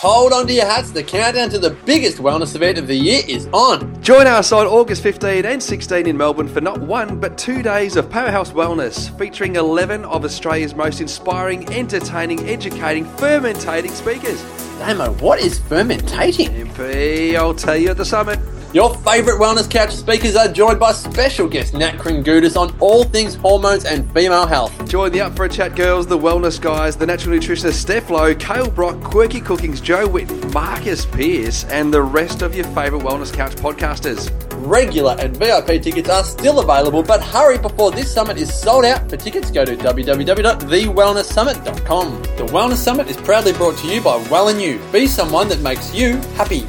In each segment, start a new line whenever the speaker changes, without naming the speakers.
hold on to your hats. The countdown to the biggest wellness event of the year is on.
Join us on August 15 and 16 in Melbourne for not one but two days of Powerhouse Wellness, featuring 11 of Australia's most inspiring, entertaining, educating, fermentating speakers.
Damo, what is fermentating?
MP, I'll tell you at the summit.
Your favourite wellness couch speakers are joined by special guest Nat Kringoudis on all things hormones and female health.
Join the Up for a Chat girls, the wellness guys, the natural nutritionist Steph Lowe, Kale Brock, Quirky Cookings, Jo Whitton, Marcus Pierce, and the rest of your favourite wellness couch podcasters.
Regular and VIP tickets are still available, but hurry before this summit is sold out. For tickets, go to www.thewellnesssummit.com. The Wellness Summit is proudly brought to you by Well and You. Be someone that makes you happy.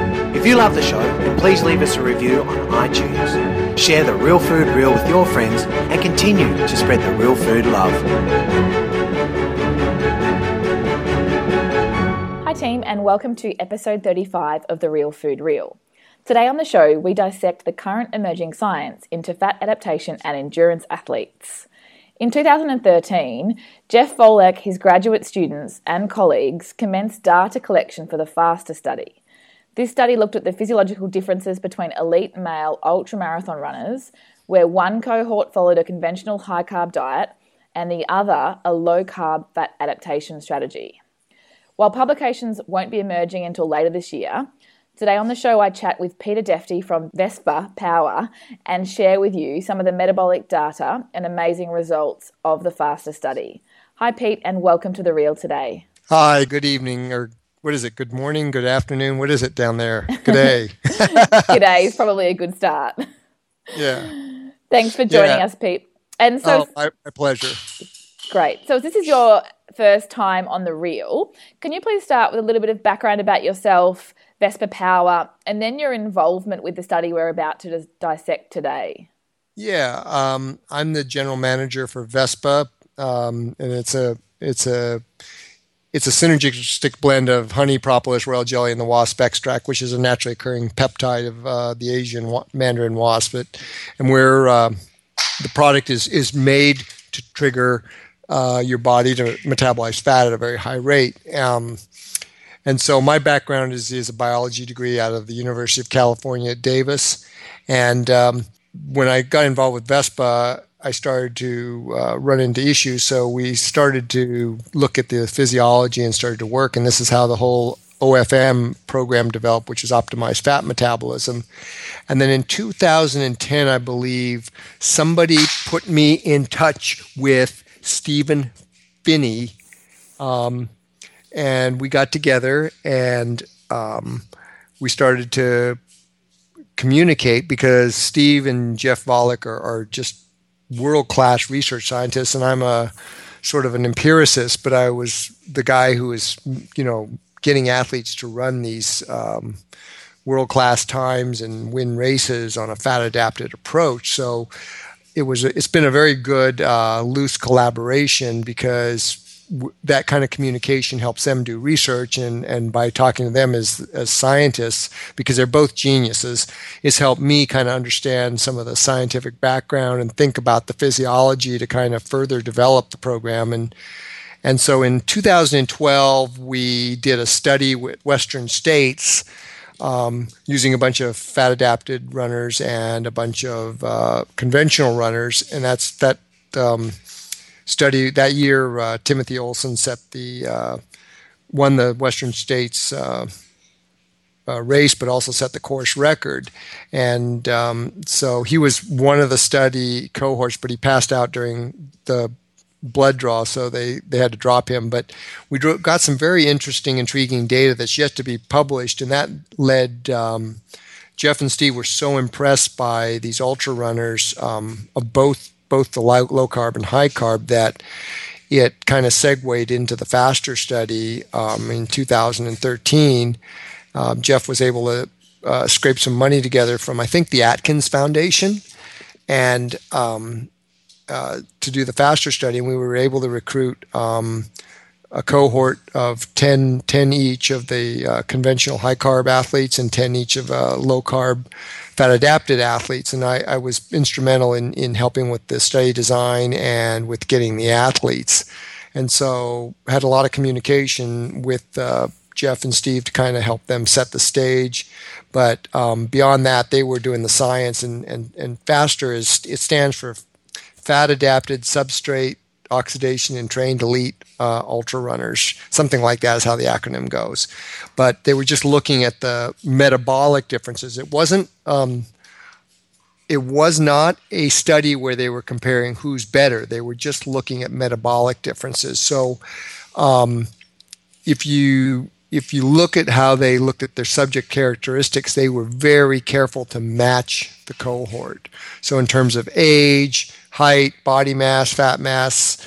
If you love the show, then please leave us a review on iTunes. Share the Real Food Reel with your friends and continue to spread the real food love.
Hi, team, and welcome to episode 35 of The Real Food Reel. Today on the show, we dissect the current emerging science into fat adaptation and endurance athletes. In 2013, Jeff Volek, his graduate students, and colleagues commenced data collection for the FASTER study. This study looked at the physiological differences between elite male ultramarathon runners, where one cohort followed a conventional high carb diet and the other a low carb fat adaptation strategy. While publications won't be emerging until later this year, today on the show I chat with Peter Defty from Vespa Power and share with you some of the metabolic data and amazing results of the FASTER study. Hi, Pete, and welcome to The Reel today.
Hi, good evening or what is it? Good morning, good afternoon. What is it down there? Good day.
good day is probably a good start.
Yeah.
Thanks for joining yeah. us, Pete.
And so, oh, my, my pleasure.
Great. So, this is your first time on the reel. Can you please start with a little bit of background about yourself, Vespa Power, and then your involvement with the study we're about to dissect today?
Yeah, um, I'm the general manager for Vespa, um, and it's a it's a it's a synergistic blend of honey, propolis, royal jelly, and the wasp extract, which is a naturally occurring peptide of uh, the Asian mandarin wasp. and we're uh, the product is is made to trigger uh, your body to metabolize fat at a very high rate. Um, and so my background is is a biology degree out of the University of California at Davis, and um, when I got involved with Vespa, I started to uh, run into issues. So we started to look at the physiology and started to work. And this is how the whole OFM program developed, which is optimized fat metabolism. And then in 2010, I believe, somebody put me in touch with Stephen Phinney. Um, and we got together and um, we started to communicate because Steve and Jeff Volek are, are just world class research scientists, and I'm a sort of an empiricist, but I was the guy who was, you know, getting athletes to run these um, world class times and win races on a fat adapted approach. So it was it's been a very good uh, loose collaboration because that kind of communication helps them do research and, and by talking to them as, as scientists because they're both geniuses it's helped me kind of understand some of the scientific background and think about the physiology to kind of further develop the program. And and so in 2012 we did a study with western states um, using a bunch of fat adapted runners and a bunch of uh, conventional runners and that's that um, study that year, uh, Timothy Olson set the uh, won the Western States uh, uh, race, but also set the course record. And um, so he was one of the study cohorts, but he passed out during the blood draw, so they, they had to drop him. But we drew, got some very interesting, intriguing data that's yet to be published, and that led. Um, Jeff and Steve were so impressed by these ultra runners um, of both both the low, low carb and high carb that it kind of segued into the faster study um, in 2013. Um, Jeff was able to uh, scrape some money together from, I think, the Atkins Foundation, and um, uh, to do the faster study. And we were able to recruit um, a cohort of 10, 10 each of the uh, conventional high carb athletes and 10 each of uh, low carb fat adapted athletes. And I, I, was instrumental in, in helping with the study design and with getting the athletes. And so had a lot of communication with uh, Jeff and Steve to kind of help them set the stage. But um, beyond that, they were doing the science and, and, and faster is it stands for fat adapted substrate oxidation and trained elite uh, ultra runners. Something like that is how the acronym goes. But they were just looking at the metabolic differences. It wasn't. Um, it was not a study where they were comparing who's better. They were just looking at metabolic differences. So, um, if you if you look at how they looked at their subject characteristics, they were very careful to match the cohort. So, in terms of age, height, body mass, fat mass,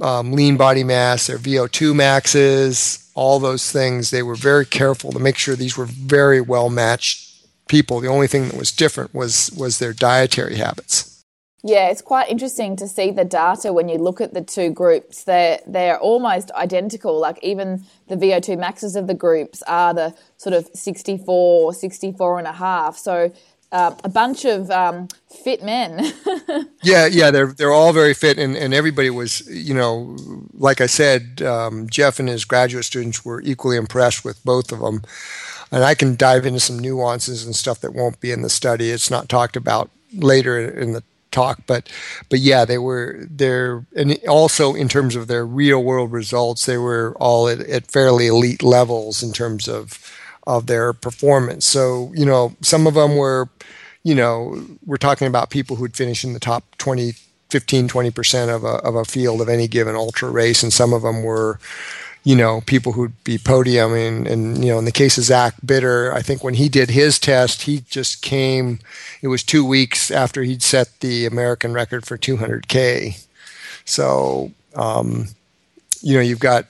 um, lean body mass, their VO2 maxes, all those things. They were very careful to make sure these were very well matched people. The only thing that was different was was their dietary habits.
Yeah, it's quite interesting to see the data when you look at the two groups. They're they're almost identical. Like even the VO2 maxes of the groups are the sort of 64, 64 and a half. So uh, a bunch of um, fit men.
yeah, yeah, they're they're all very fit, and, and everybody was, you know, like I said, um, Jeff and his graduate students were equally impressed with both of them. And I can dive into some nuances and stuff that won't be in the study. It's not talked about later in the talk, but but yeah, they were there, and also in terms of their real world results, they were all at, at fairly elite levels in terms of of their performance. So, you know, some of them were, you know, we're talking about people who'd finish in the top 20, 15, 20% of a, of a field of any given ultra race. And some of them were, you know, people who'd be podium. And, and, you know, in the case of Zach Bitter, I think when he did his test, he just came, it was two weeks after he'd set the American record for 200K. So, um, you know, you've got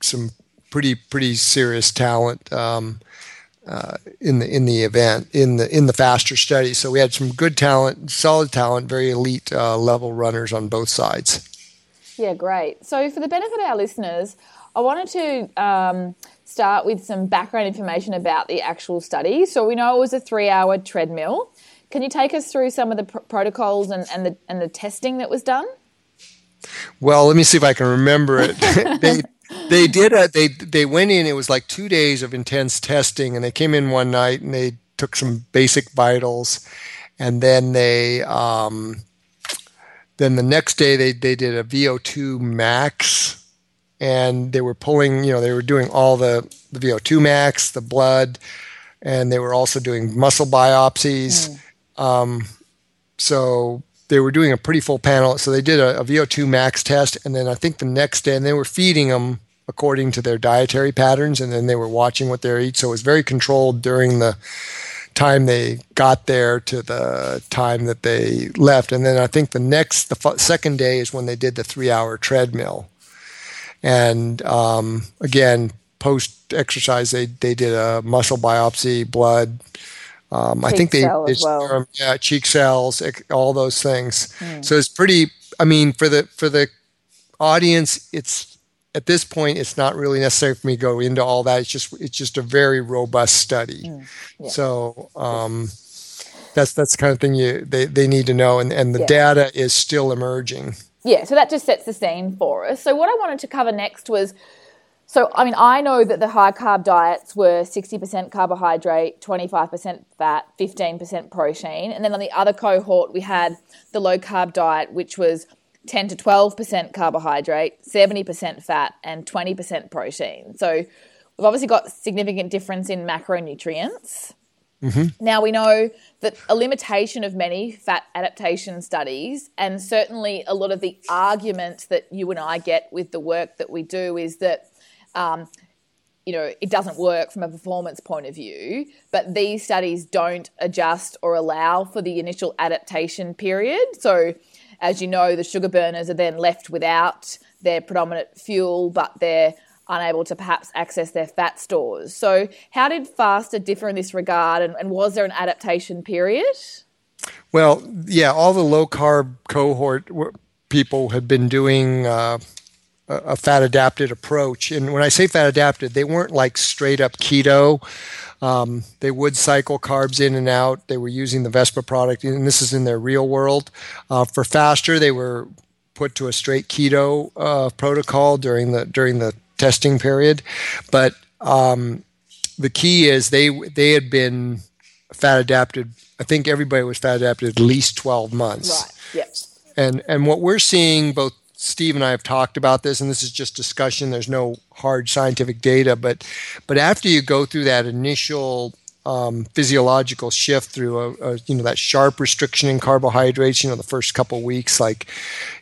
some pretty pretty serious talent um, uh, in the in the event in the in the faster study. So we had some good talent, solid talent, very elite uh, level runners on both sides.
Yeah, great. So for the benefit of our listeners, I wanted to um, start with some background information about the actual study. So we know it was a three-hour treadmill. Can you take us through some of the pr- protocols and, and the and the testing that was done?
Well, let me see if I can remember it. they they did a, they they went in it was like 2 days of intense testing and they came in one night and they took some basic vitals and then they um, then the next day they they did a VO2 max and they were pulling, you know, they were doing all the, the VO2 max, the blood, and they were also doing muscle biopsies. Mm. Um, so they were doing a pretty full panel. So they did a, a, VO2 max test, and then I think the next day, and they were feeding them according to their dietary patterns, and then they were watching what they eat. So it was very controlled during the time they got there to the time that they left. And then I think the next, the f- second day is when they did the three-hour treadmill. And um, again, post exercise, they they did a muscle biopsy, blood um, I think they, they
well.
yeah, cheek cells, all those things. Mm. So it's pretty. I mean, for the for the audience, it's at this point, it's not really necessary for me to go into all that. It's just it's just a very robust study. Mm. Yeah. So um, that's that's the kind of thing you they, they need to know, and and the yeah. data is still emerging.
Yeah, so that just sets the scene for us. So what I wanted to cover next was so, I mean, I know that the high carb diets were 60% carbohydrate, 25% fat, 15% protein. And then on the other cohort, we had the low carb diet, which was 10 to 12% carbohydrate, 70% fat, and 20% protein. So, we've obviously got significant difference in macronutrients. Mm-hmm. Now, we know that a limitation of many fat adaptation studies, and certainly a lot of the argument that you and I get with the work that we do, is that um, you know, it doesn't work from a performance point of view, but these studies don't adjust or allow for the initial adaptation period. So, as you know, the sugar burners are then left without their predominant fuel, but they're unable to perhaps access their fat stores. So, how did FASTER differ in this regard, and, and was there an adaptation period?
Well, yeah, all the low carb cohort people had been doing uh, a fat adapted approach. And when I say fat adapted, they weren't like straight up keto. Um, they would cycle carbs in and out. They were using the Vespa product, and this is in their real world. Uh, for faster, they were put to a straight keto uh, protocol during the during the testing period. But um, the key is they they had been fat adapted. I think everybody was fat adapted at least twelve months.
Right. Yep.
And and what we're seeing both Steve and I have talked about this, and this is just discussion. There's no hard scientific data, but but after you go through that initial um, physiological shift through a, a, you know that sharp restriction in carbohydrates, you know the first couple weeks, like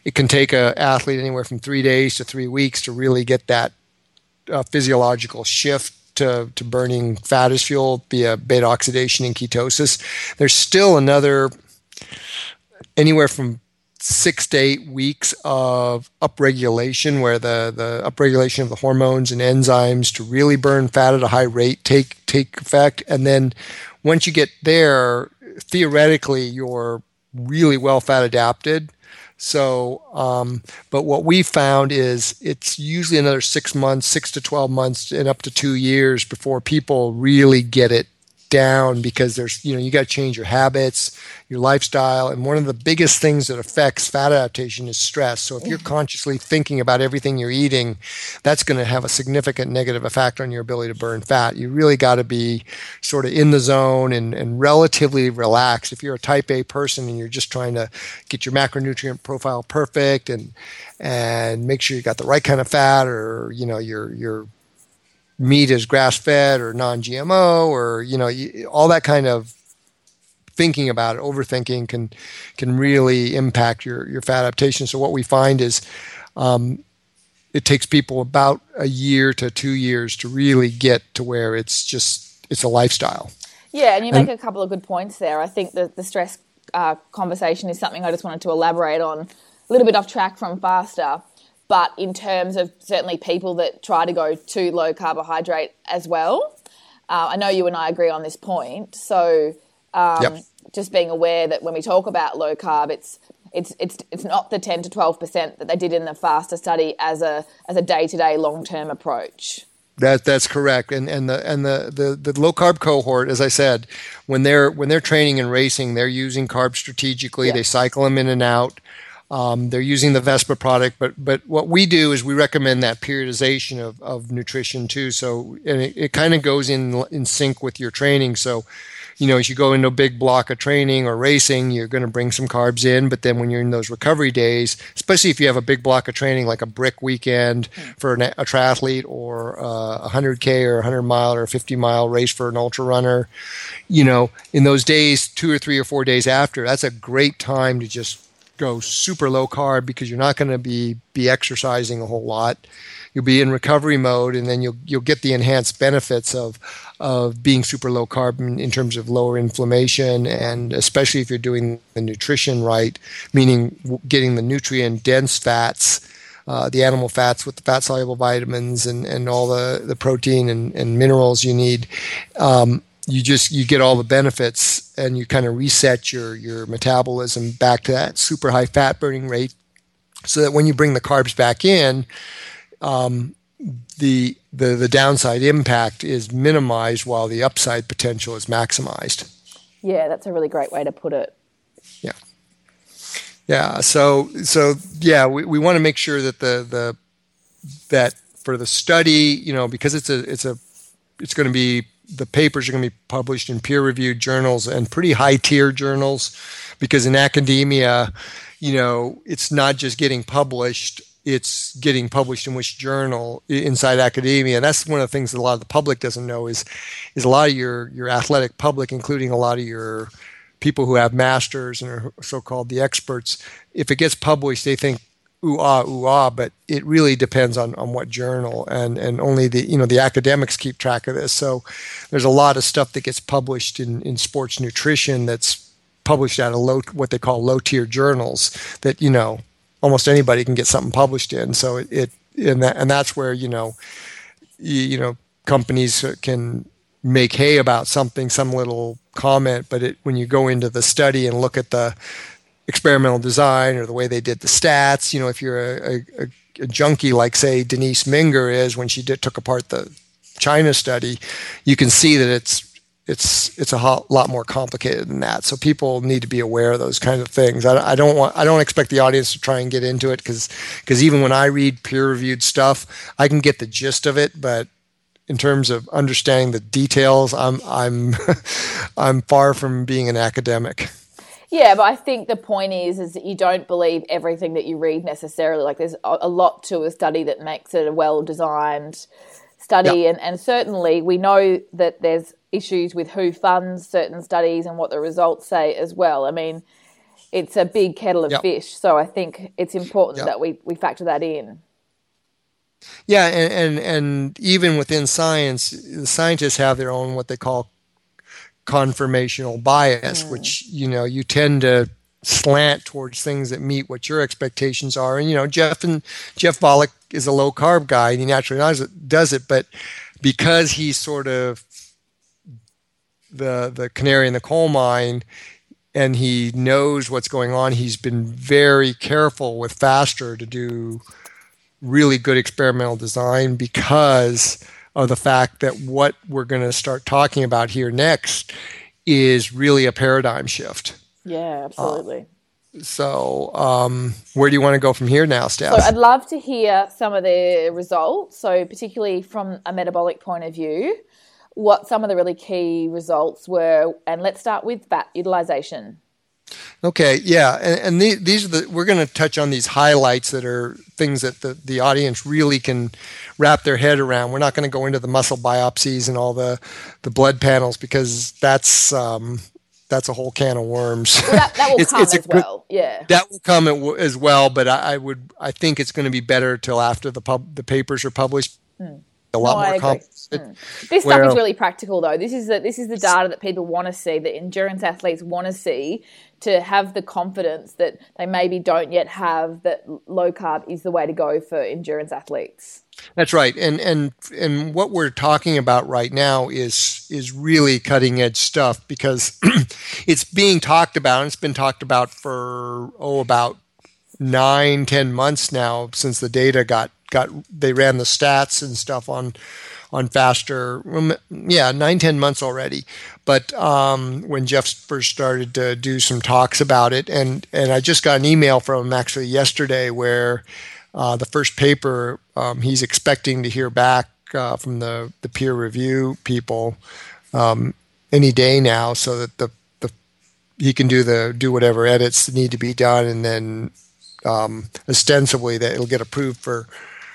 it can take a athlete anywhere from three days to three weeks to really get that uh, physiological shift to, to burning fat as fuel via beta oxidation and ketosis. There's still another anywhere from six to eight weeks of upregulation, where the, the upregulation of the hormones and enzymes to really burn fat at a high rate take take effect. And then once you get there, theoretically, you're really well fat adapted. So, um, but what we found is it's usually another six months, six to 12 months, and up to two years before people really get it down because there's you know you got to change your habits your lifestyle and one of the biggest things that affects fat adaptation is stress. So if you're mm. consciously thinking about everything you're eating that's going to have a significant negative effect on your ability to burn fat. You really got to be sort of in the zone and, and relatively relaxed. If you're a type a person and you're just trying to get your macronutrient profile perfect and and make sure you got the right kind of fat or you know your your meat is grass fed or non GMO or, you know, all that kind of thinking about it, overthinking can can really impact your, your fat adaptation. So what we find is um, it takes people about a year to two years to really get to where it's just it's a lifestyle.
Yeah, and you make and, a couple of good points there. I think that the stress uh, conversation is something I just wanted to elaborate on. A little bit off track from faster. But in terms of certainly people that try to go too low carbohydrate as well, uh, I know you and I agree on this point. So um, yep. just being aware that when we talk about low carb, it's it's it's it's not the ten to twelve percent that they did in the faster study as a as a day to day long term approach.
That that's correct, and and the and the, the the low carb cohort, as I said, when they're when they're training and racing, they're using carbs strategically. They cycle them in and out. Um, they're using the Vespa product, but but what we do is we recommend that periodization of, of nutrition too. So and it, it kind of goes in in sync with your training. So you know, as you go into a big block of training or racing, you're going to bring some carbs in. But then when you're in those recovery days, especially if you have a big block of training like a brick weekend for an, a triathlete or uh, a 100K or a 100 mile or 50 mile race for an ultra runner, you know, in those days, two or three or four days after, that's a great time to just go super low carb because you're not going to be be exercising a whole lot. You'll be in recovery mode, and then you'll you'll get the enhanced benefits of of being super low carb in, terms of lower inflammation, and especially if you're doing the nutrition right, meaning getting the nutrient dense fats. Uh, the animal fats with the fat soluble vitamins and, and all the, the protein and, and minerals you need. Um, you just you get all the benefits and you kind of reset your your metabolism back to that super high fat burning rate so that when you bring the carbs back in um, the, the the downside impact is minimized while the upside potential is maximized.
Yeah that's a really great way to put it.
Yeah. Yeah so so yeah we, we want to make sure that the the that for the study you know because it's a it's a it's going to be the papers are going to be published in peer reviewed journals and pretty high tier journals because in academia, you know, it's not just getting published, it's getting published in which journal inside academia. And that's one of the things that a lot of the public doesn't know is is a lot of your your athletic public, including a lot of your people who have masters and are so-called the experts, if it gets published, they think ooh ah ooh ah, but it really depends on, on what journal and, and only the you know the academics keep track of this. So there's a lot of stuff that gets published in, in sports nutrition that's published out of low what they call low tier journals that you know almost anybody can get something published in. So it, it and that and that's where you know you, you know companies can make hay about something, some little comment, but it, when you go into the study and look at the experimental design or the way they did the stats, you know, if you're a, a, a junkie like say Denise Minger is when she did, took apart the China study, you can see that it's it's it's a lot more complicated than that. So people need to be aware of those kinds of things. I, I don't want I don't expect the audience to try and get into it because because even when I read peer reviewed stuff, I can get the gist of it, but in terms of understanding the details, I'm I'm I'm far from being an academic.
Yeah, but I think the point is is that you don't believe everything that you read necessarily. Like there's a lot to a study that makes it a well designed study, yep. and and certainly we know that there's issues with who funds certain studies and what the results say as well. I mean, it's a big kettle of yep. fish, so I think it's important yep. that we, we factor that in.
Yeah, and, and and even within science, the scientists have their own what they call confirmational bias, which you know you tend to slant towards things that meet what your expectations are. And you know, Jeff and Jeff Volek is a low carb guy, and he naturally does it, does it but because he's sort of the the canary in the coal mine and he knows what's going on he's been very careful with faster to do really good experimental design because of the fact that what we're going to start talking about here next is really a paradigm shift
yeah absolutely
uh, so, um, where do you want to go from here now, Steph?
So, I'd love to hear some of the results. So, particularly from a metabolic point of view, what some of the really key results were. And let's start with fat utilization.
Okay, yeah, and, and the, these are the we're going to touch on these highlights that are things that the, the audience really can wrap their head around. We're not going to go into the muscle biopsies and all the the blood panels because that's um, that's a whole can of worms.
Well, that, that, will it's, come it's as well. Yeah,
that will come as well. But I, I would I think it's going to be better till after the pub the papers are published. Mm a lot no, more complicated.
Mm. This stuff is really practical, though. This is the, this is the data that people want to see, that endurance athletes want to see, to have the confidence that they maybe don't yet have that low carb is the way to go for endurance athletes.
That's right, and and and what we're talking about right now is is really cutting edge stuff because it's being talked about. and It's been talked about for oh about nine ten months now since the data got got they ran the stats and stuff on on faster yeah nine ten months already. But um, when jeff first started to do some talks about it and and i just got an email from him actually yesterday where uh, the first paper um, he's expecting to hear back uh, from the the peer review people um, any day now so that the the he can do the do whatever edits need to be done and then um, ostensibly that it'll get approved for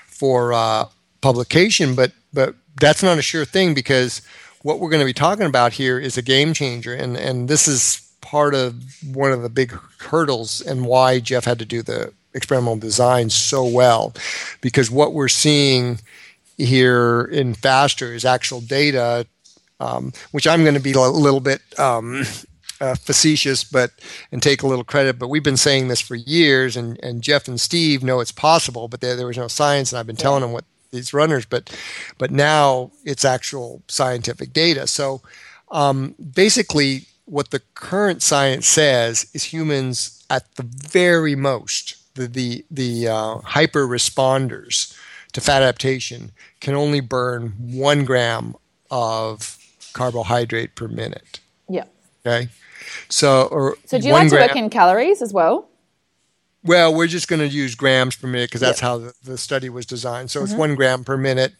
for uh, publication, but but that's not a sure thing because what we're going to be talking about here is a game changer, and and this is part of one of the big hurdles and why Jeff had to do the experimental design so well, because what we're seeing here in Faster is actual data, um, which I'm going to be a little bit um, uh, facetious, but and take a little credit. But we've been saying this for years, and, and Jeff and Steve know it's possible, but there, there was no science, and I've been telling them what these runners, but but now it's actual scientific data. So um, basically, what the current science says is humans at the very most the the, the uh, hyper responders to fat adaptation can only burn one gram of carbohydrate per minute.
Yeah.
Okay. So, or
so do you like to gram- work in calories as well?
Well, we're just going to use grams per minute because that's yep. how the, the, study was designed. So mm-hmm. it's one gram per minute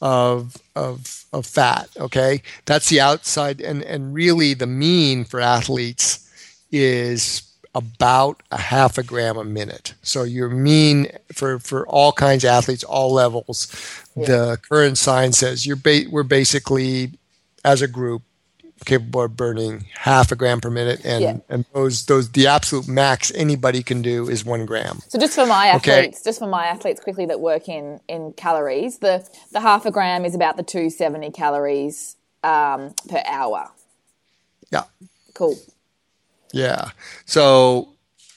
of of of fat. Okay, that's the outside, and and really the mean for athletes is about a half a gram a minute. So your mean for for all kinds of athletes, all levels, yeah. the current science says you're ba- we're basically as a group capable of burning half a gram per minute, and yeah. and those those the absolute max anybody can do is one gram.
So just for my athletes, okay. just for my athletes quickly that work in in calories, the the half a gram is about the two seventy calories um, per hour.
Yeah.
Cool.
Yeah. So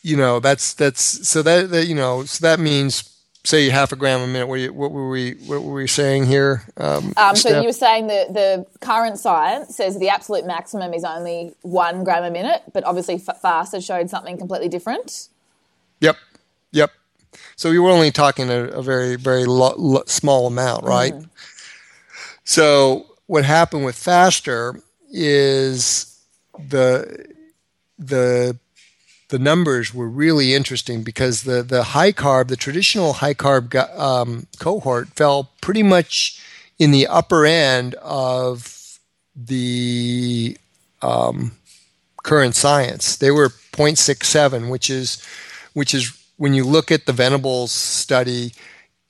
you know that's that's so that, that you know so that means say half a gram a minute. What, you, what were we what were we saying here?
Um, um, so you were saying that the current science says the absolute maximum is only one gram a minute, but obviously FAST has showed something completely different.
Yep, yep. So we were only talking a, a very very lo- lo- small amount, right? Mm. So what happened with faster is the the the numbers were really interesting because the, the high carb, the traditional high carb um, cohort fell pretty much in the upper end of the um, current science. They were 0.67, which is which is when you look at the Venables study,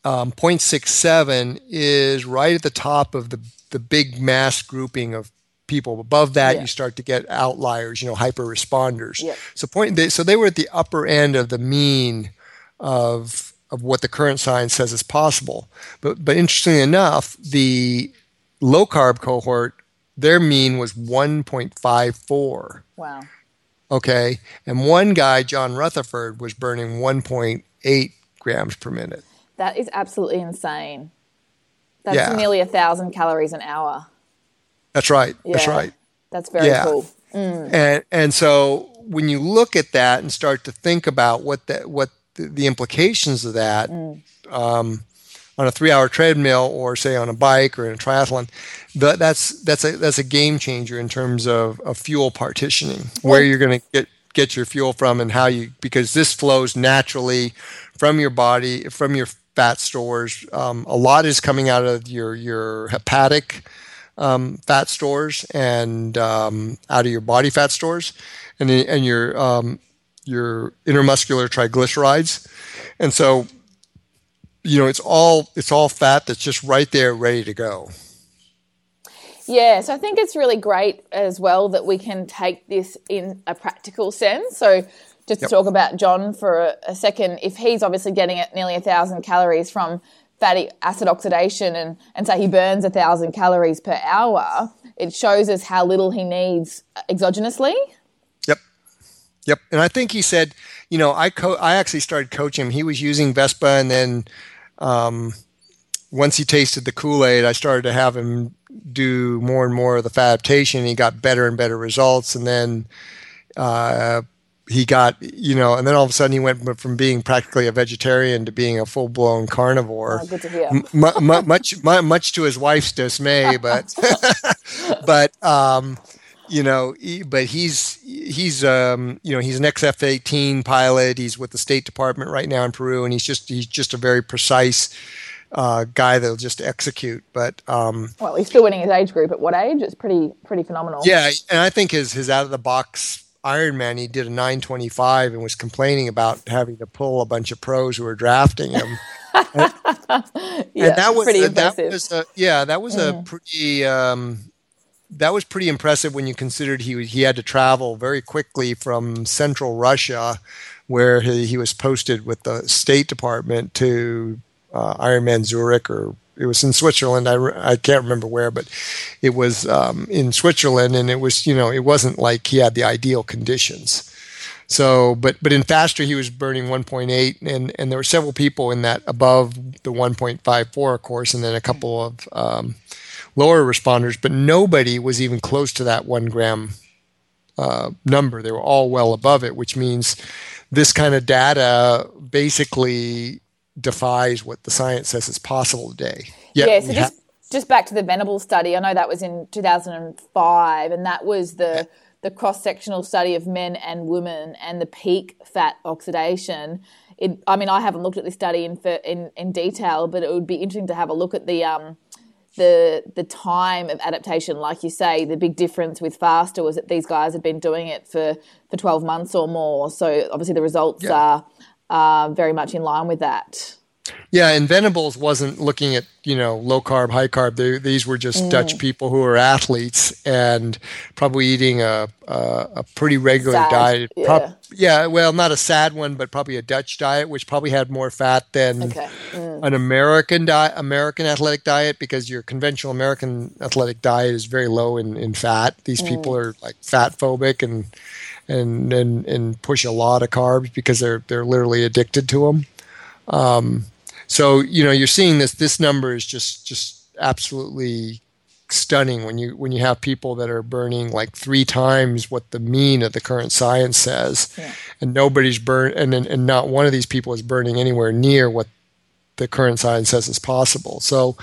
um, 0.67 is right at the top of the the big mass grouping of people. Above that, yeah. you start to get outliers, you know, hyper responders. Yeah. So point, they, so they were at the upper end of the mean of of what the current science says is possible. But but interestingly enough, the low carb cohort, their mean was 1.54.
Wow.
Okay, and one guy, John Rutherford, was burning 1.8 grams per minute.
That is absolutely insane. That's yeah. nearly a thousand calories an hour.
That's right. Yeah, That's right.
That's very yeah. cool. Mm.
And and so when you look at that and start to think about what that what the, the implications of that mm. um, on a three-hour treadmill or say on a bike or in a triathlon, that, that's that's a that's a game changer in terms of, of fuel partitioning, where you're going to get get your fuel from and how you because this flows naturally from your body from your fat stores. Um, a lot is coming out of your your hepatic um, fat stores and um, out of your body fat stores, and and your um, your intermuscular triglycerides, and so you know it's all it's all fat that's just right there ready to go.
Yeah, so I think it's really great as well that we can take this in a practical sense. So just yep. to talk about John for a, a, second, if he's obviously getting at nearly a thousand calories from fatty acid oxidation and, and say he burns a thousand calories per hour, it shows us how little he needs exogenously.
Yep. Yep. And I think he said, you know, I co- I actually started coaching him. He was using Vespa and then um, once he tasted the Kool-Aid, I started to have him do more and more of the fat adaptation. He got better and better results. And then uh, he got you know and then all of a sudden he went from being practically a vegetarian to being a full-blown carnivore
oh, good to hear.
M- m- much m- much to his wife's dismay but but um you know he, but he's he's um you know he's an xf-18 pilot he's with the state department right now in peru and he's just he's just a very precise uh, guy that'll just execute. But um,
well, he's still winning his age group. At what age? It's pretty pretty phenomenal.
Yeah, and I think his his out of the box Ironman, he did a 925 and was complaining about having to pull a bunch of pros who were drafting him. and,
yeah, and that was pretty impressive.
That was a, yeah, that was mm. a pretty um, that was pretty impressive when you considered he he had to travel very quickly from central Russia, where he, he was posted with the State Department to uh, Ironman Zurich or it was in Switzerland. I, I can't remember where, but it was um, in Switzerland, and it was you know it wasn't like he had the ideal conditions. So, but but in faster he was burning 1.8, and and there were several people in that above the 1.54, of course, and then a couple of um, lower responders, but nobody was even close to that one gram uh, number. They were all well above it, which means this kind of data basically defies what the science says is possible today.
Yeah, yeah so just, just back to the Venable study, I know that was in 2005, and that was the. Yeah. The cross sectional study of men and women and the peak fat oxidation. It, I mean, I haven't looked at this study in, in in detail, but it would be interesting to have a look at the um, the the time of adaptation. Like you say, the big difference with faster was that these guys had been doing it for for twelve months or more. So obviously the results yeah. are uh, very much in line with that.
Yeah, and Venables wasn't looking at you know low carb, high carb. They, these were just mm. Dutch people who were athletes and probably eating a a, a pretty regular sad. diet.
Yeah. Pro-
yeah, well, not a sad one, but probably a Dutch diet, which probably had more fat than okay. mm. an American diet, American athletic diet, because your conventional American athletic diet is very low in, in fat. These mm. people are like fat phobic and and and and push a lot of carbs because they're they're literally addicted to them. Um, so you know you're seeing this. This number is just just absolutely stunning when you when you have people that are burning like three times what the mean of the current science says, yeah. and nobody's burn and and not one of these people is burning anywhere near what the current science says is possible. So,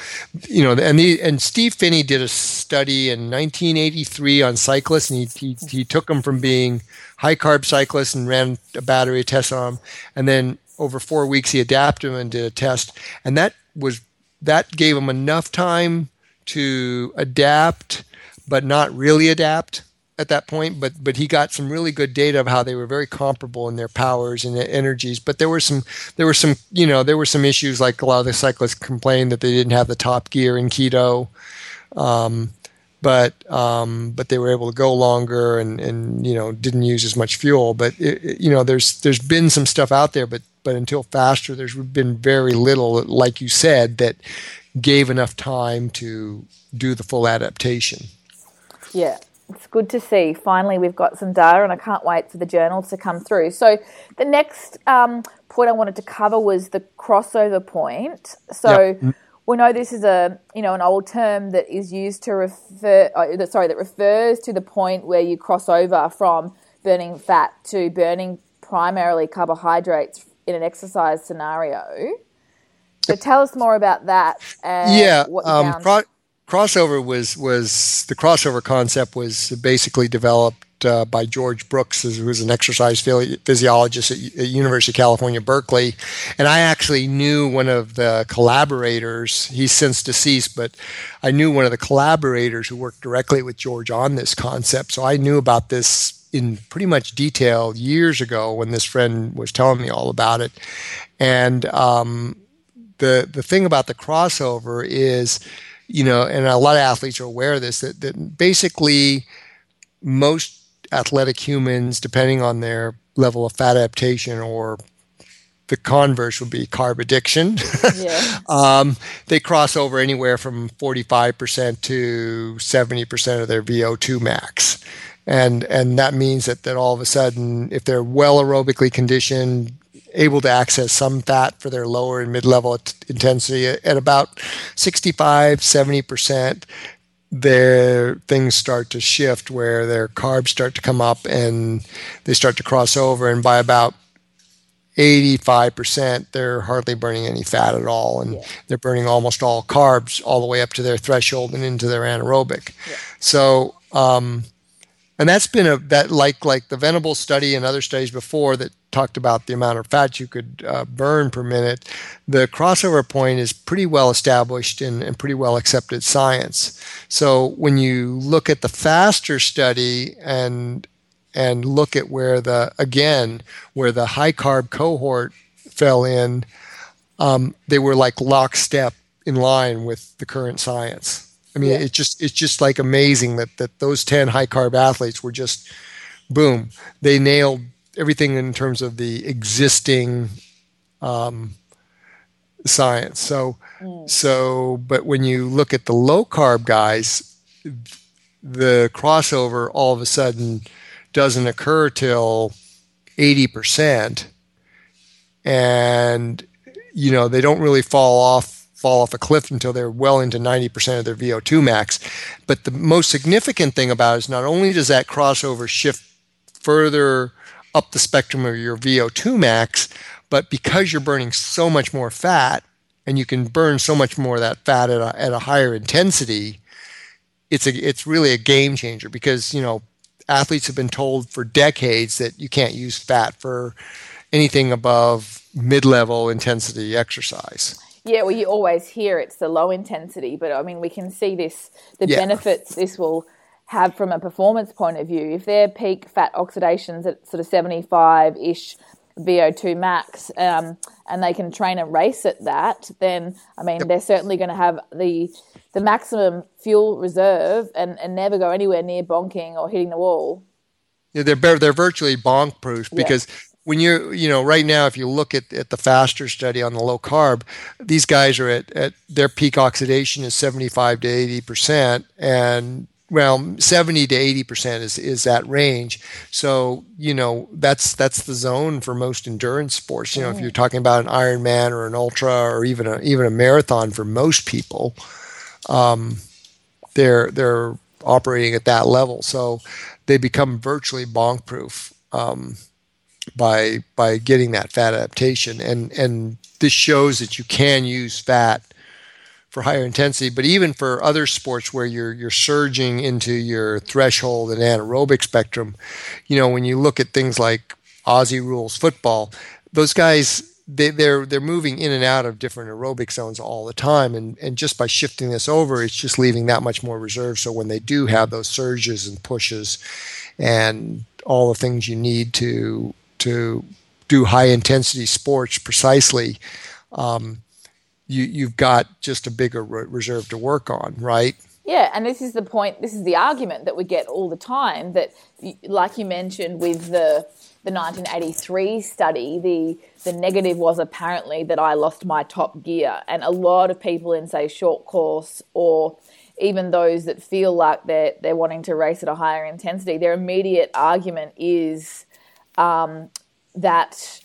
you know, and the and Steve Phinney did a study in 1983 on cyclists, and he he, he took them from being high carb cyclists and ran a battery test on them, and then over four weeks he adapted them and did a test, and that was that gave them enough time to adapt, but not really adapt at that point, but but he got some really good data of how they were very comparable in their powers and their energies. But there were some there were some you know there were some issues like a lot of the cyclists complained that they didn't have the top gear in keto, um, but um, but they were able to go longer and and you know didn't use as much fuel. But it, it, you know there's there's been some stuff out there, but but until faster, there's been very little, like you said, that gave enough time to do the full adaptation.
Yeah, it's good to see. Finally, we've got some data, and I can't wait for the journals to come through. So, the next um, point I wanted to cover was the crossover point. So, yep. we know this is a you know an old term that is used to refer. Uh, sorry, that refers to the point where you cross over from burning fat to burning primarily carbohydrates in an exercise scenario. So, tell us more about that.
yeah. Um, crossover was was the crossover concept was basically developed uh, by George Brooks, who was an exercise physiologist at, at, University of California, Berkeley, and I actually knew one of the collaborators. He's since deceased, but I knew one of the collaborators who worked directly with George on this concept. So I knew about this in pretty much detail years ago when this friend was telling me all about it. And um, the the thing about the crossover is you know, and a lot of athletes are aware of this, that, that basically most athletic humans, depending on their level of fat adaptation or the converse would be carb addiction. Yeah. um, they cross over anywhere from 45% to 70% of their VO2 max. And, and that means that, that all of a sudden, if they're well aerobically conditioned, able to access some fat for their lower and mid-level intensity at about 65 70% their things start to shift where their carbs start to come up and they start to cross over and by about 85% they're hardly burning any fat at all and yeah. they're burning almost all carbs all the way up to their threshold and into their anaerobic yeah. so um, and that's been a that like like the venable study and other studies before that talked about the amount of fat you could uh, burn per minute the crossover point is pretty well established and, and pretty well accepted science. So when you look at the faster study and and look at where the again where the high carb cohort fell in um, they were like lockstep in line with the current science I mean, yeah. it's just it's just like amazing that that those ten high carb athletes were just boom. They nailed everything in terms of the existing um, science. So mm. so, but when you look at the low carb guys, the crossover all of a sudden doesn't occur till eighty percent, and you know they don't really fall off fall off a cliff until they're well into 90% of their VO2 max. But the most significant thing about it is not only does that crossover shift further up the spectrum of your VO2 max, but because you're burning so much more fat and you can burn so much more of that fat at a, at a higher intensity, it's a it's really a game changer because you know athletes have been told for decades that you can't use fat for anything above mid-level intensity exercise.
Yeah, well, you always hear it's the low intensity, but I mean, we can see this the yeah. benefits this will have from a performance point of view. If their peak fat oxidations at sort of 75 ish VO2 max, um, and they can train and race at that, then I mean, yep. they're certainly going to have the the maximum fuel reserve and, and never go anywhere near bonking or hitting the wall.
Yeah, they're they're virtually bonk proof because when you're you know right now if you look at, at the faster study on the low carb these guys are at, at their peak oxidation is 75 to 80 percent and well 70 to 80 percent is is that range. So you know that's that's the zone for most endurance sports. You know if you're talking about an ironman or an ultra or even a even a marathon for most people um, they're they're operating at that level. So they become virtually bonk proof um, by by getting that fat adaptation and and this shows that you can use fat for higher intensity, but even for other sports where you're you're surging into your threshold and anaerobic spectrum, you know, when you look at things like Aussie rules football, those guys they, they're they're moving in and out of different aerobic zones all the time, and and just by shifting this over, it's just leaving that much more reserve. So when they do have those surges and pushes, and all the things you need to to do high intensity sports precisely, um, you you've got just a bigger re- reserve to work on, right?
Yeah, and this is the point. This is the argument that we get all the time. That, like you mentioned with the the 1983 study, the the negative was apparently that I lost my top gear, and a lot of people in say short course or even those that feel like they're they're wanting to race at a higher intensity, their immediate argument is um, that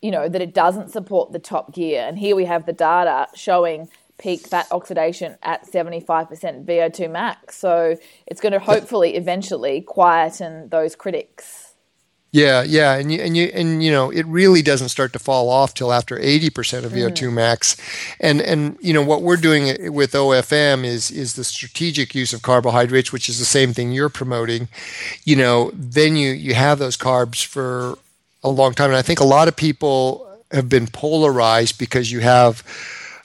you know, that it doesn't support the top gear. And here we have the data showing peak fat oxidation at 75% VO2 max. So it's going to hopefully eventually quieten those critics.
Yeah, yeah, and you and you and you know it really doesn't start to fall off till after eighty percent of VO2 mm. max, and and you know what we're doing with OFM is is the strategic use of carbohydrates, which is the same thing you're promoting. You know, then you you have those carbs for a long time. And I think a lot of people have been polarized because you have,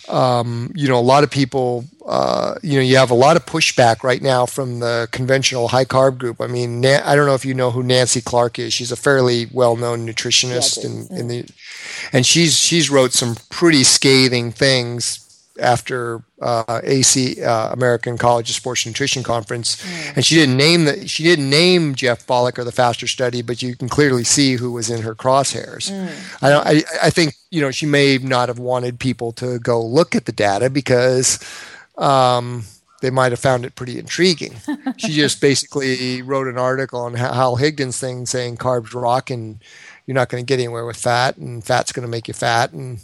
um, you know, a lot of people, uh, you know, you have a lot of pushback right now from the conventional high carb group. I mean, I don't know if you know who Nancy Clark is. She's a fairly well known nutritionist, yeah, in, in the, and she's she's wrote some pretty scathing things after uh, AC uh, American College of Sports Nutrition Conference, mm. and she didn't name the she didn't name Jeff Volek or the Faster study, but you can clearly see who was in her crosshairs. Mm. I, I I think you know she may not have wanted people to go look at the data because. Um, they might have found it pretty intriguing. she just basically wrote an article on Hal Higdon's thing saying carbs rock and you're not going to get anywhere with fat, and fat's going to make you fat, and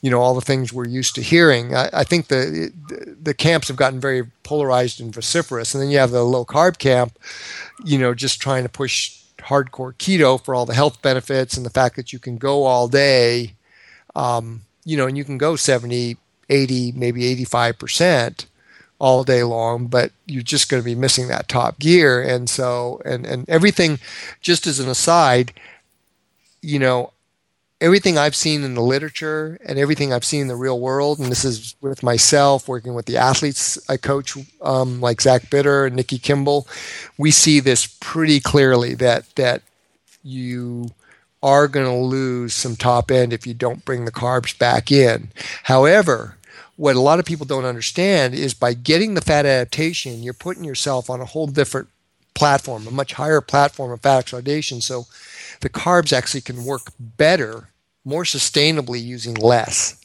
you know all the things we're used to hearing. I, I think the the camps have gotten very polarized and vociferous, and then you have the low carb camp, you know, just trying to push hardcore keto for all the health benefits and the fact that you can go all day, um, you know, and you can go 70, 80, maybe 85 percent all day long, but you're just going to be missing that top gear. And so, and, and everything, just as an aside, you know, everything I've seen in the literature and everything I've seen in the real world, and this is with myself working with the athletes I coach, um, like Zach Bitter and Nikki Kimball, we see this pretty clearly that that you are going to lose some top end if you don't bring the carbs back in. However, what a lot of people don't understand is by getting the fat adaptation, you're putting yourself on a whole different platform, a much higher platform of fat oxidation. So the carbs actually can work better, more sustainably using less.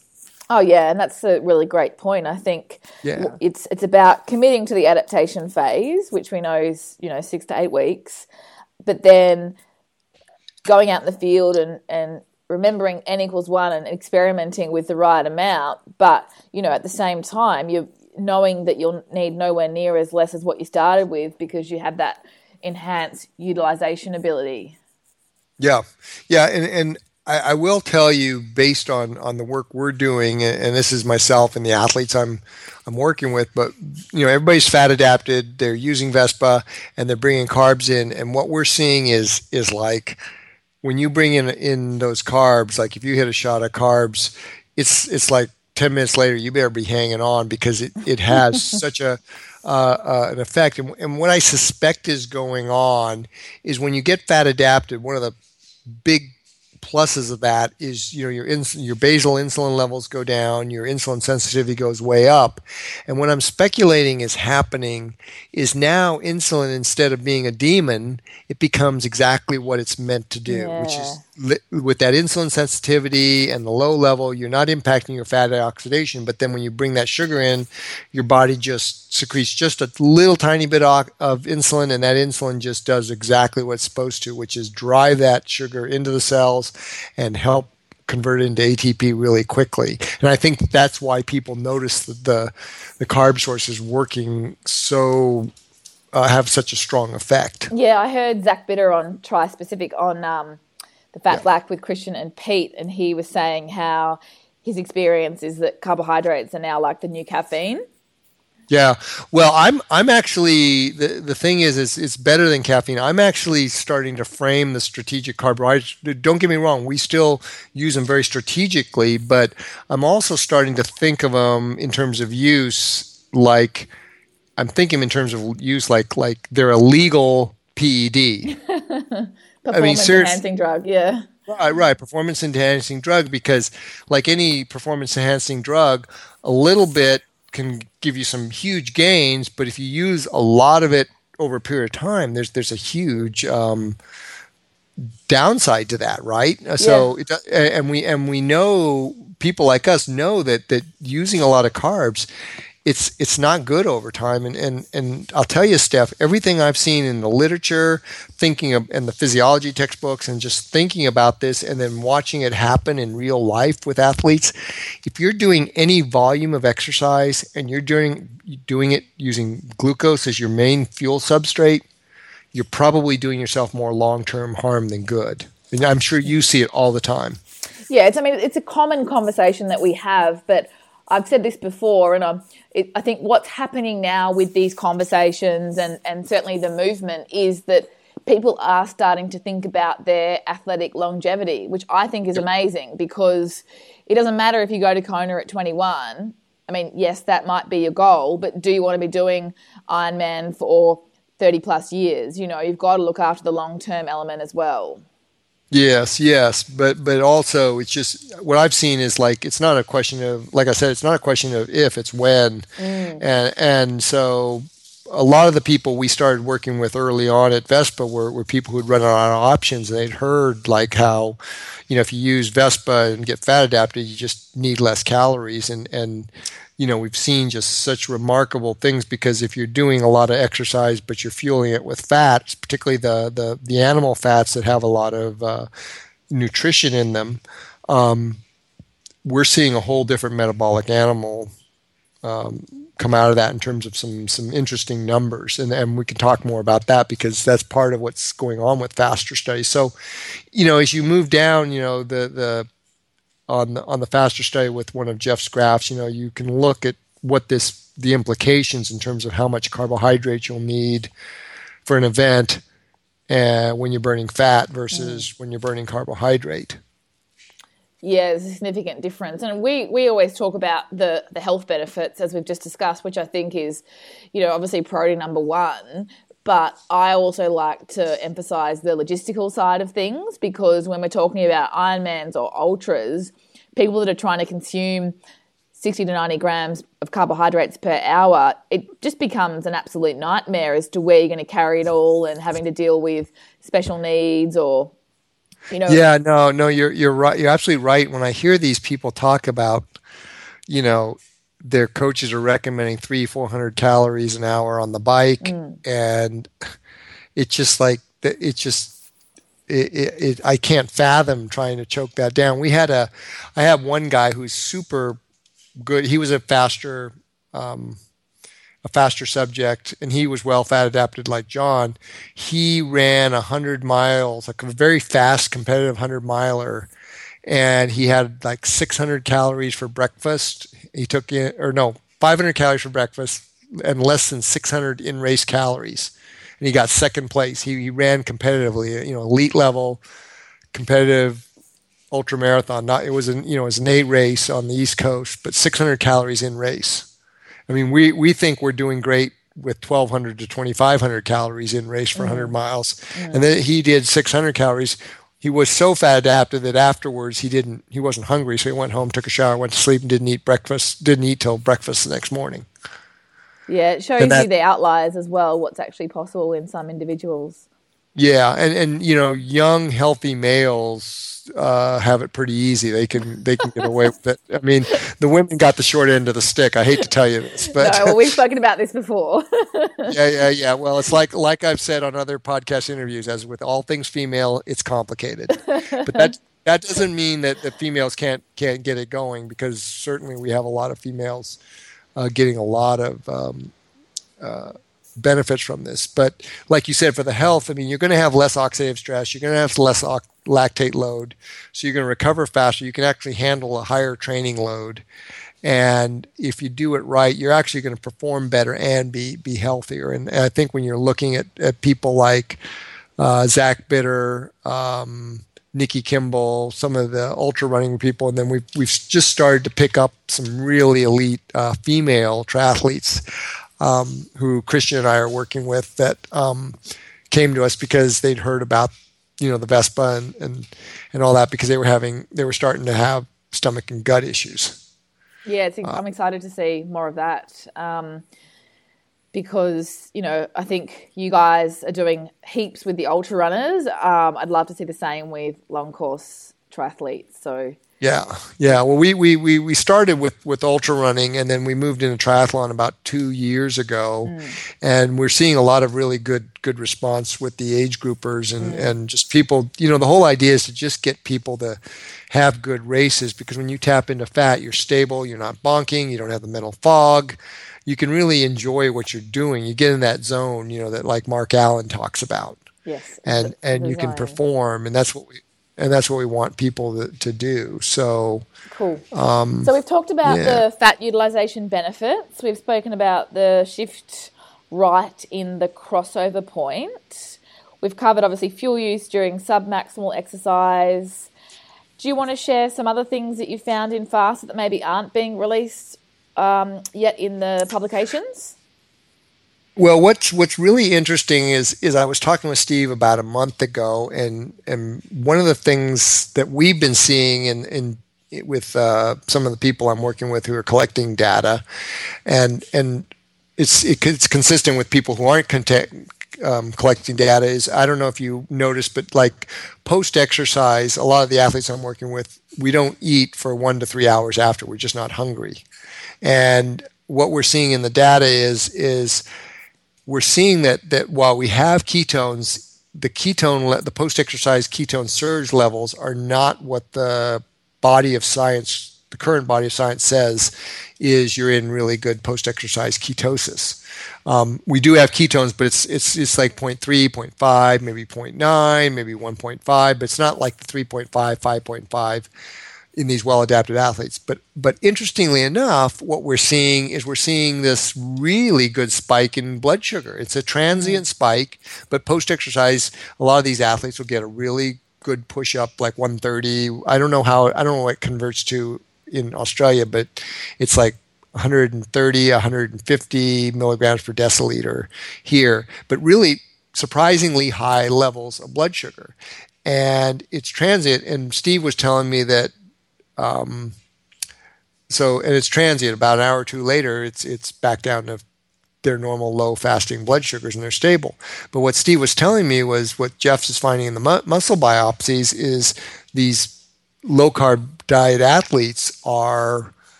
Oh yeah, and that's a really great point. I think yeah. it's it's about committing to the adaptation phase, which we know is you know six to eight weeks, but then going out in the field and and remembering n equals one and experimenting with the right amount. But you know at the same time you're knowing that you'll need nowhere near as less as what you started with because you have that enhanced utilization ability.
Yeah, yeah, and and I, I, will tell you, based on on the work we're doing, and this is myself and the athletes I'm I'm working with, but you know everybody's fat adapted. They're using Vespa and they're bringing carbs in, and what we're seeing is is like when you bring in in those carbs, like if you hit a shot of carbs, it's it's like 10 minutes later you better be hanging on because it, it has such a uh, uh, an effect and, and, what i suspect is going on is when you get fat adapted one of the big pluses of that is you know your ins- your basal insulin levels go down, your insulin sensitivity goes way up, and what I'm speculating is happening is now insulin instead of being a demon, it becomes exactly what it's meant to do,
Yeah.
which is li- with that insulin sensitivity and the low level, you're not impacting your fat oxidation, but then when you bring that sugar in, your body just secretes just a little tiny bit of, of insulin, and that insulin just does exactly what it's supposed to, which is drive that sugar into the cells and help convert it into ATP really quickly. And I think that's why people notice that the the carb source is working so uh, have such a strong effect.
Yeah, I heard Zach Bitter on Tri Specific on um, the Fat Black with Christian and Pete, and he was saying how his experience is that carbohydrates are now like the new caffeine.
Yeah. Well, I'm I'm actually the the thing is is it's better than caffeine. I'm actually starting to frame the strategic carbohydrates. Don't get me wrong, we still use them very strategically, but I'm also starting to think of them in terms of use like I'm thinking in terms of use like like they're a legal PED.
Performance
serious-
enhancing drug, yeah.
Right, right. Performance enhancing drug because, like any performance enhancing drug, a little bit can give you some huge gains, but if you use a lot of it over a period of time, there's there's a huge um, downside to that, right? Uh, So, it, and we and we know people like us know that that using a lot of carbs, it's it's not good over time. And and and I'll tell you, Steph, everything I've seen in the literature, thinking of and the physiology textbooks, and just thinking about this, and then watching it happen in real life with athletes. If you're doing any volume of exercise and you're doing doing it using glucose as your main fuel substrate, you're probably doing yourself more long-term harm than good. And I'm sure you see it all the time.
Yeah, it's. I mean, it's a common conversation that we have, but I've said this before, and I'm, it, I think what's happening now with these conversations, and and certainly the movement, is that people are starting to think about their athletic longevity, which I think is amazing because it doesn't matter if you go to Kona at 21. I mean, yes, that might be your goal, but do you want to be doing Ironman for 30 plus years? You know, you've got to look after the long term element as well.
Yes, yes, but but also it's just what I've seen is like it's not a question of like I said it's not a question of if it's when, mm. and and so a lot of the people we started working with early on at Vespa were, were people who'd run out of options. They'd heard like how, you know, if you use Vespa and get fat adapted, you just need less calories, and and you know we've seen just such remarkable things because if you're doing a lot of exercise but you're fueling it with fats particularly the the, the animal fats that have a lot of uh, nutrition in them um, we're seeing a whole different metabolic animal um, come out of that in terms of some some interesting numbers. And, and we can talk more about that because that's part of what's going on with faster studies. So you know as you move down you know the the on the, on the faster study with one of Jeff's graphs, you know, you can look at what this the implications in terms of how much carbohydrate you'll need for an event uh, when you're burning fat versus when you're burning carbohydrate.
Yeah, there's a significant difference. And we, we always talk about the, the health benefits, as we've just discussed, which I think is, you know, obviously priority number one. But I also like to emphasize the logistical side of things because when we're talking about Ironmans or ultras, people that are trying to consume 60 to 90 grams of carbohydrates per hour, it just becomes an absolute nightmare as to where you're going to carry it all and having to deal with special needs or, you know.
Yeah, no, no, you're you're right. You're absolutely right. When I hear these people talk about, you know, their coaches are recommending three, four hundred calories an hour on the bike, and it's just like it's just it, it, it, I can't fathom trying to choke that down. We had a, I have one guy who's super good. He was a faster, um, a faster subject, and he was well fat adapted like John. He ran a hundred miles, like a very fast, competitive hundred miler, and he had like 600 calories for breakfast. He took in, or no, 500 calories for breakfast and less than 600 in race calories and he got second place. He, he ran competitively, you know, elite level, competitive ultra marathon. Not it was an you know it was an eight race on the East Coast, but 600 calories in race. I mean, we we think we're doing great with 1200 to 2500 calories in race for 100 mm-hmm. miles, and then he did 600 calories. He was so fat adapted that afterwards he didn't he wasn't hungry, so he went home, took a shower, went to sleep, and didn't eat breakfast. Didn't eat till breakfast the next morning.
Yeah, it shows
that-
you the outliers as well, what's actually possible in some individuals.
Yeah, and and you know, young healthy males uh, have it pretty easy. They can they can get away with it. I mean, the women got the short end of the stick. I hate to tell you this, but
No, well, we've spoken about this before.
yeah, yeah, yeah. Well, it's like like I've said on other podcast interviews, as with all things female, it's complicated. But that that doesn't mean that the females can't can't get it going because certainly we have a lot of females uh, getting a lot of um, uh, benefits from this. But like you said, for the health, I mean, you're going to have less oxidative stress. You're going to have less lactate load, so you're going to recover faster. You can actually handle a higher training load. And if you do it right, you're actually going to perform better and be be healthier. And, and I think when you're looking at, at people like uh, Zach Bitter, um, Nikki Kimball, some of the ultra running people, and then we've we've just started to pick up some really elite uh, female triathletes um, who Christian and I are working with that um, came to us because they'd heard about you know the Vespa and, and and all that because they were having they were starting to have stomach and gut issues.
Yeah, it's, I'm excited to see more of that um, because you know I think you guys are doing heaps with the ultra runners. Um, I'd love to see the same with long course triathletes. So
Yeah, yeah. Well, we, we, we, we started with, with ultra running and then we moved into triathlon about two years ago, hmm. and we're seeing a lot of really good good response with the age groupers and, hmm. and just people. You know, the whole idea is to just get people to have good races because when you tap into fat, you're stable, you're not bonking, you don't have the mental fog. You can really enjoy what you're doing. You get in that zone, you know, that like Mark Allen talks about
yes,
and and you can perform, and that's what we and that's what we want people to, to do. So
Cool. so we've talked about
Um, yeah.
the fat utilization benefits. We've spoken about the shift right in the crossover point. We've covered obviously fuel use during submaximal exercise. Do you want to share some other things that you found in FAST that maybe aren't being released um, yet in the publications?
Well, what's what's really interesting is is I was talking with Steve about a month ago, and and one of the things that we've been seeing in in with uh, some of the people I'm working with who are collecting data, and and it's it, it's consistent with people who aren't contact, um, collecting data. Is I don't know if you noticed, but like post exercise, a lot of the athletes I'm working with, we don't eat for one to three hours after. We're just not hungry, and what we're seeing in the data is is we're seeing that that while we have ketones, the ketone le- the post exercise ketone surge levels are not what the body of science, the current body of science says is you're in really good post exercise ketosis. Um, we do have ketones, but it's it's it's like 0.3, 0.5, maybe 0.9, maybe 1.5, but it's not like the 3.5, 5.5 in these well adapted athletes. But but interestingly enough, what we're seeing is we're seeing this really good spike in blood sugar. It's a transient mm-hmm. spike, but post exercise, a lot of these athletes will get a really good push up, like 130. I don't know how I don't know what it converts to in Australia, but it's like 130, 150 milligrams per deciliter here, but really surprisingly high levels of blood sugar. And it's transient. And Steve was telling me that um, so and it's transient. About an hour or two later, it's it's back down to their normal low fasting blood sugars and they're stable. But what Steve was telling me was what Jeff is finding in the mu- muscle biopsies is these low carb diet athletes are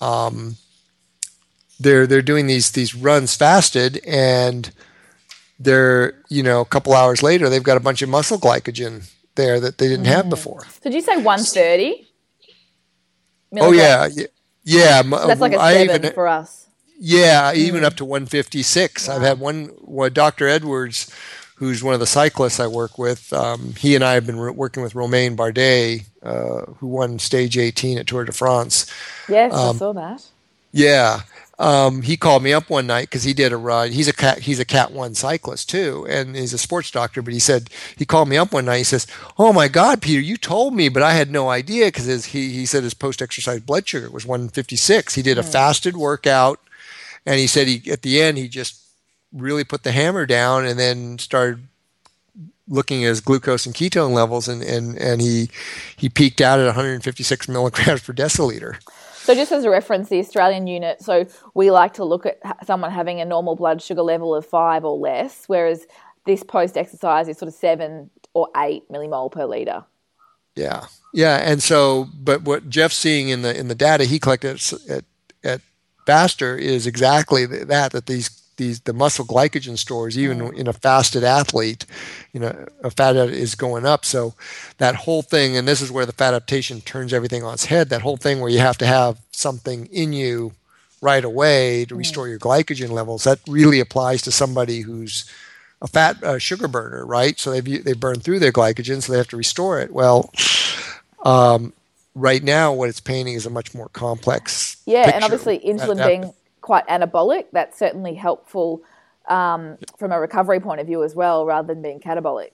um, they're they're doing these these runs fasted and they're you know a couple hours later they've got a bunch of muscle glycogen there that they didn't have before.
So did you say 130?
Oh yeah, yeah, yeah. m-
That's like a
I
seven
even-
for us.
Yeah, even up to 156. I've had one, well, Dr. Edwards, who's one of the cyclists I work with. Um, he and I have been re- working with Romain Bardet, uh, who won stage 18 at Tour de France.
Yes,
Um,
I saw that.
Yeah. Um, he called me up one night because he did a ride. He's a cat. He's a Cat One cyclist too, and he's a sports doctor. But he said he called me up one night. He says, "Oh my God, Peter, you told me, but I had no idea because he he said his post exercise blood sugar was 156. He did a fasted workout, and he said he at the end he just really put the hammer down and then started looking at his glucose and ketone levels, and and and he he peaked out at 156 milligrams per deciliter.
So, just as a reference, the Australian unit, so we like to look at someone having a normal blood sugar level of five or less, whereas this post exercise is sort of seven or eight millimole per liter.
Yeah, yeah, and so, but what Jeff's seeing in the in the data he collected at at Baxter is exactly that that these these the muscle glycogen stores even in a fasted athlete you know a fat is going up. So that whole thing and this is where the fat adaptation turns everything on its head that whole thing where you have to have something in you right away to restore your glycogen levels that really applies to somebody who's a fat uh, sugar burner right? So they've they burn through their glycogen so they have to restore it. Well um, right now what it's painting is a much more complex
yeah and obviously insulin being quite anabolic, that's certainly helpful um, from a recovery point of view as well, rather than being catabolic.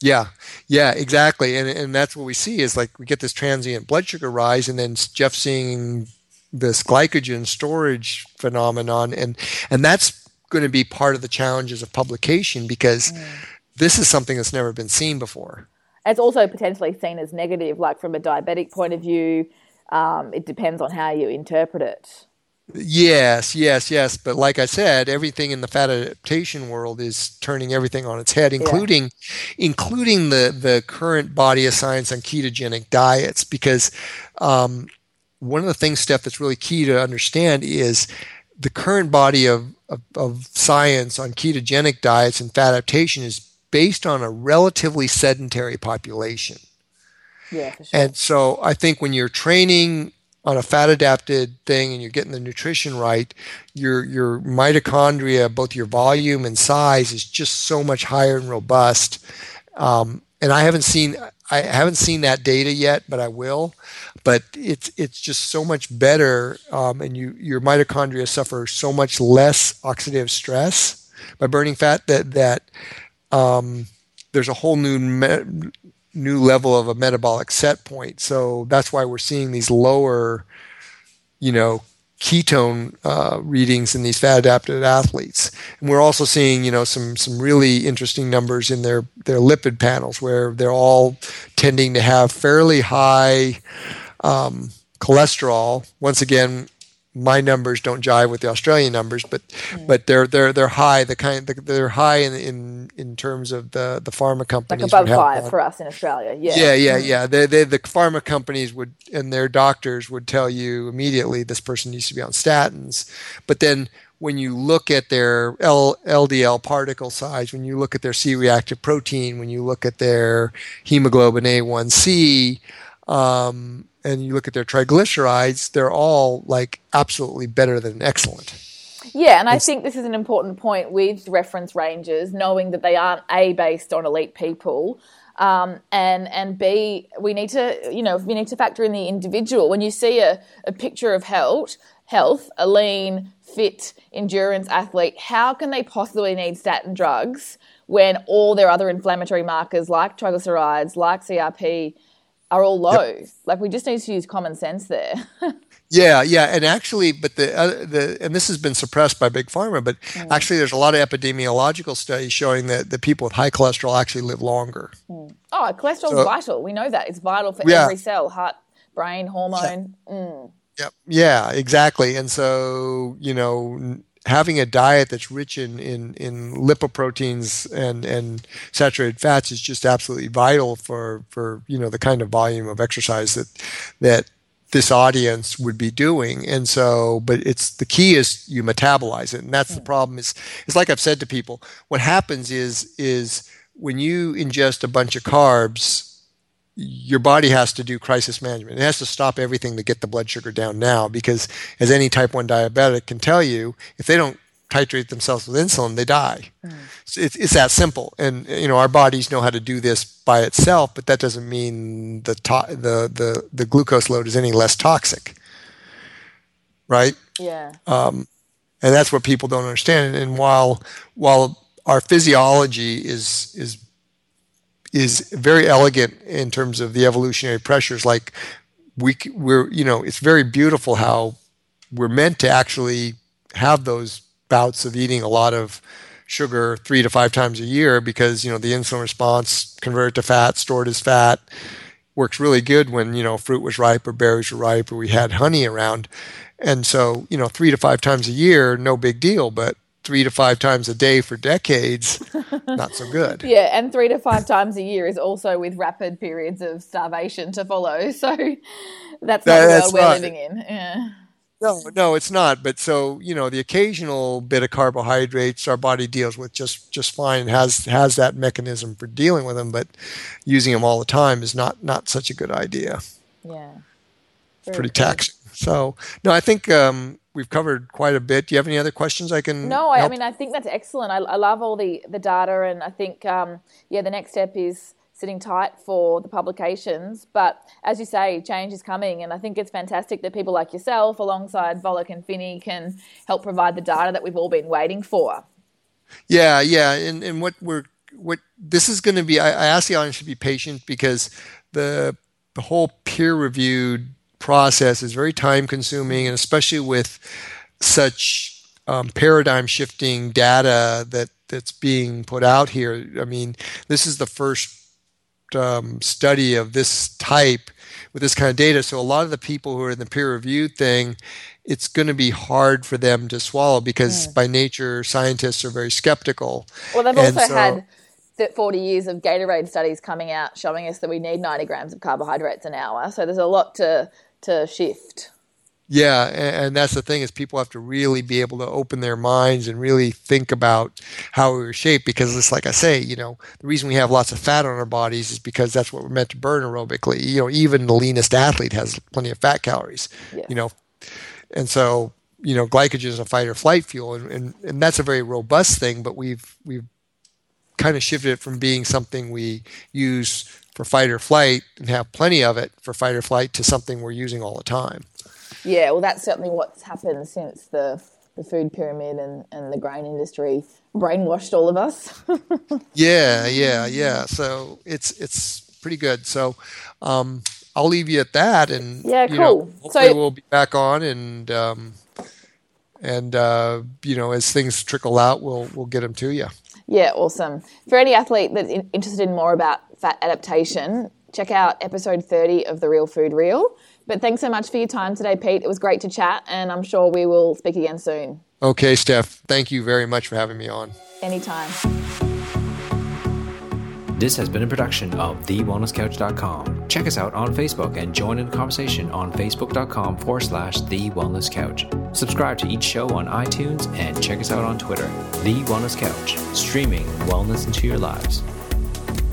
Yeah, yeah, exactly, and and that's what we see is like we get this transient blood sugar rise, and then Jeff seeing this glycogen storage phenomenon, and and that's going to be part of the challenges of publication because mm. this is something that's never been seen before.
It's also potentially seen as negative, like from a diabetic point of view. Um, it depends on how you interpret it.
Yes, yes, yes. But like I said, everything in the fat adaptation world is turning everything on its head, including yeah. including the the current body of science on ketogenic diets. Because um, one of the things, Steph, that's really key to understand is the current body of, of, of science on ketogenic diets and fat adaptation is based on a relatively sedentary population.
Yeah, sure.
And so I think when you're training on a fat adapted thing and you're getting the nutrition right, your your mitochondria, both your volume and size, is just so much higher and robust. Um, and I haven't seen I haven't seen that data yet, but I will. But it's it's just so much better, um, and you your mitochondria suffer so much less oxidative stress by burning fat that that um, there's a whole new me- new level of a metabolic set point. So that's why we're seeing these lower, you know, ketone uh, readings in these fat adapted athletes. And we're also seeing, you know, some some really interesting numbers in their their lipid panels where they're all tending to have fairly high um, cholesterol. Once again, my numbers don't jive with the Australian numbers, but mm. but they're they're they're high. The kind they're high in in in terms of the the pharma companies.
Like above five for us in Australia. Yeah.
Yeah, yeah, mm. yeah. They, they, the pharma companies would and their doctors would tell you immediately this person needs to be on statins. But then when you look at their L, LDL particle size, when you look at their C-reactive protein, when you look at their hemoglobin A1C. Um, and you look at their triglycerides, they're all like absolutely better than excellent.
Yeah, and I think this is an important point with reference ranges, knowing that they aren't a based on elite people, um, and and b we need to you know we need to factor in the individual. When you see a, a picture of health, health, a lean, fit endurance athlete, how can they possibly need statin drugs when all their other inflammatory markers like triglycerides, like CRP, are all low. Yep. Like we just need to use common sense there.
yeah, yeah, and actually, but the uh, the and this has been suppressed by big pharma, but mm. actually, there's a lot of epidemiological studies showing that the people with high cholesterol actually live longer.
Mm. Oh, cholesterol so, is vital. We know that it's vital for yeah. every cell, heart, brain, hormone. Yeah. Mm.
Yep. Yeah, exactly. And so, you know, having a diet that's rich in, in, in lipoproteins and, and saturated fats is just absolutely vital for, for you know the kind of volume of exercise that that this audience would be doing. And so, but it's the key is you metabolize it, and that's the problem. Is it's like I've said to people, what happens is is when you ingest a bunch of carbs your body has to do crisis management. It has to stop everything to get the blood sugar down now because, as any type 1 diabetic can tell you, if they don't titrate themselves with insulin, they die. Mm. So it's, it's that simple. And, you know, our bodies know how to do this by itself, but that doesn't mean the, to- the, the, the glucose load is any less toxic. Right?
Yeah.
Um, and that's what people don't understand. And while, while our physiology is, is is very elegant in terms of the evolutionary pressures. Like we we're you know it's very beautiful how we're meant to actually have those bouts of eating a lot of sugar three to five times a year because you know the insulin response converted to fat, stored as fat, works really good when you know fruit was ripe or berries were ripe or we had honey around, and so you know three to five times a year, no big deal, but three to five times a day for decades, not so good.
Yeah, and three to five times a year is also with rapid periods of starvation to follow. So that's not
That-
the world we're living in. Yeah.
No, no, it's not. But so you know, the occasional bit of carbohydrates our body deals with just just fine. Has has that mechanism for dealing with them, but using them all the time is not not such a good idea.
Yeah.
It's pretty taxing. So no, I think um, we've covered quite a bit. Do you have any other questions I can?
No, I, I mean I think that's excellent. I, I love all the the data, and I think um, yeah, the next step is sitting tight for the publications. But as you say, change is coming, and I think it's fantastic that people like yourself, alongside Volek and Phinney, can help provide the data that we've all been waiting for.
Yeah, yeah, and and what we're what this is going to be. I, I ask the audience to be patient because the the whole peer reviewed process is very time consuming, and especially with such um, paradigm shifting data that that's being put out here. I mean, this is the first um, study of this type with this kind of data. So a lot of the people who are in the peer reviewed thing, it's going to be hard for them to swallow because by nature scientists are very skeptical.
Well, they've
And
also
so-
had th- 40 years of Gatorade studies coming out showing us that we need 90 grams of carbohydrates an hour. So there's a lot to to shift.
Yeah, and, and that's the thing is people have to really be able to open their minds and really think about how we were shaped because it's like I say, you know, the reason we have lots of fat on our bodies is because that's what we're meant to burn aerobically. You know, even the leanest athlete has plenty of fat calories. You know, and so you know, glycogen is a fight or flight fuel, and, and, and that's a very robust thing. But we've we've kind of shifted it from being something we use for fight or flight and have plenty of it for fight or flight to something we're using all the time.
Yeah, well, that's certainly what's happened since the, the food pyramid and, and the grain industry brainwashed all of us.
Yeah, yeah, yeah. So it's it's pretty good. So um, I'll leave you at that, and
Yeah,
you know,
cool.
hopefully
So-
we'll be back on, and um, and uh, you know, as things trickle out, we'll we'll get them to you.
yeah, awesome. For any athlete that's in, interested in more about fat adaptation, check out episode 30 of The Real Food Reel. But thanks so much for your time today, Pete. It was great to chat, and I'm sure we will speak again soon.
Okay, Steph. Thank you very much for having me on.
Anytime.
This has been a production of TheWellnessCouch.com. Check us out on Facebook and join in the conversation on Facebook.com forward slash The Wellness Couch. Subscribe to each show on iTunes and check us out on Twitter. The Wellness Couch, streaming wellness into your lives.